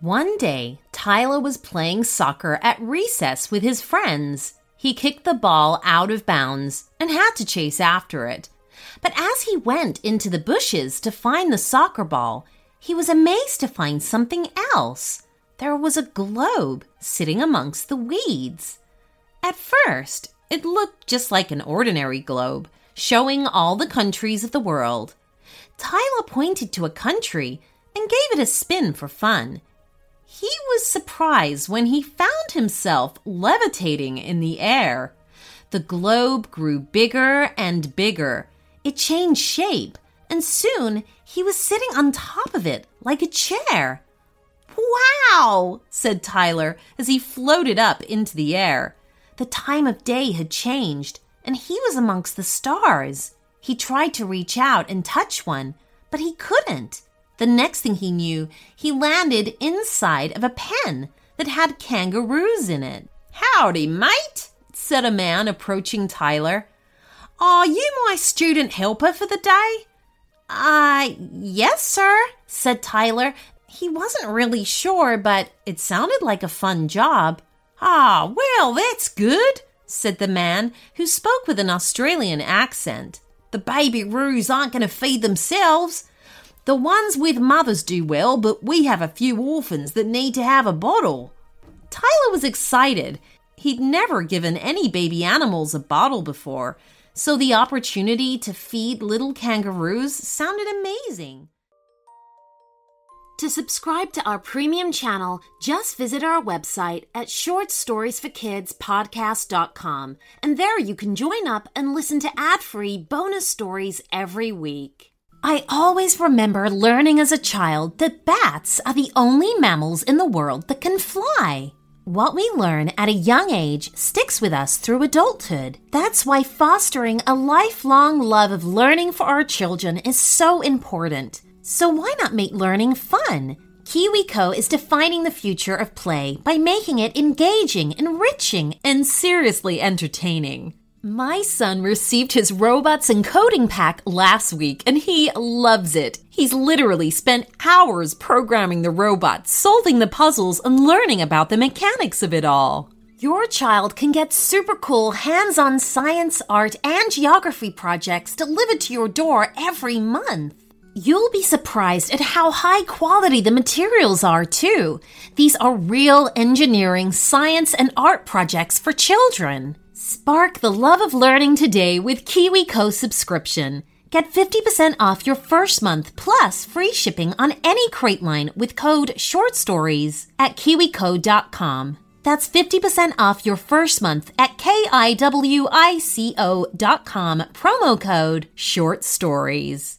One day, Tyler was playing soccer at recess with his friends. He kicked the ball out of bounds and had to chase after it. But as he went into the bushes to find the soccer ball, he was amazed to find something else. There was a globe sitting amongst the weeds. At first, it looked just like an ordinary globe, showing all the countries of the world. Tyler pointed to a country and gave it a spin for fun. He was surprised when he found himself levitating in the air. The globe grew bigger and bigger. It changed shape, and soon he was sitting on top of it like a chair. Wow, said Tyler as he floated up into the air. The time of day had changed, and he was amongst the stars. He tried to reach out and touch one, but he couldn't. The next thing he knew, he landed inside of a pen that had kangaroos in it. Howdy, mate, said a man approaching Tyler. Are you my student helper for the day? Uh, yes, sir, said Tyler. He wasn't really sure, but it sounded like a fun job. Ah, well, that's good, said the man, who spoke with an Australian accent. The baby roos aren't going to feed themselves. The ones with mothers do well, but we have a few orphans that need to have a bottle. Tyler was excited. He'd never given any baby animals a bottle before, so the opportunity to feed little kangaroos sounded amazing. To subscribe to our premium channel, just visit our website at shortstoriesforkidspodcast.com, and there you can join up and listen to ad-free bonus stories every week. I always remember learning as a child that bats are the only mammals in the world that can fly. What we learn at a young age sticks with us through adulthood. That's why fostering a lifelong love of learning for our children is so important. So why not make learning fun? KiwiCo is defining the future of play by making it engaging, enriching, and seriously entertaining. My son received his robots and coding pack last week and he loves it. He's literally spent hours programming the robots, solving the puzzles, and learning about the mechanics of it all. Your child can get super cool hands on science, art, and geography projects delivered to your door every month. You'll be surprised at how high quality the materials are, too. These are real engineering, science, and art projects for children. Spark the love of learning today with KiwiCo subscription. Get 50% off your first month plus free shipping on any crate line with code short stories at kiwico.com. That's 50% off your first month at kiwico.com promo code short stories.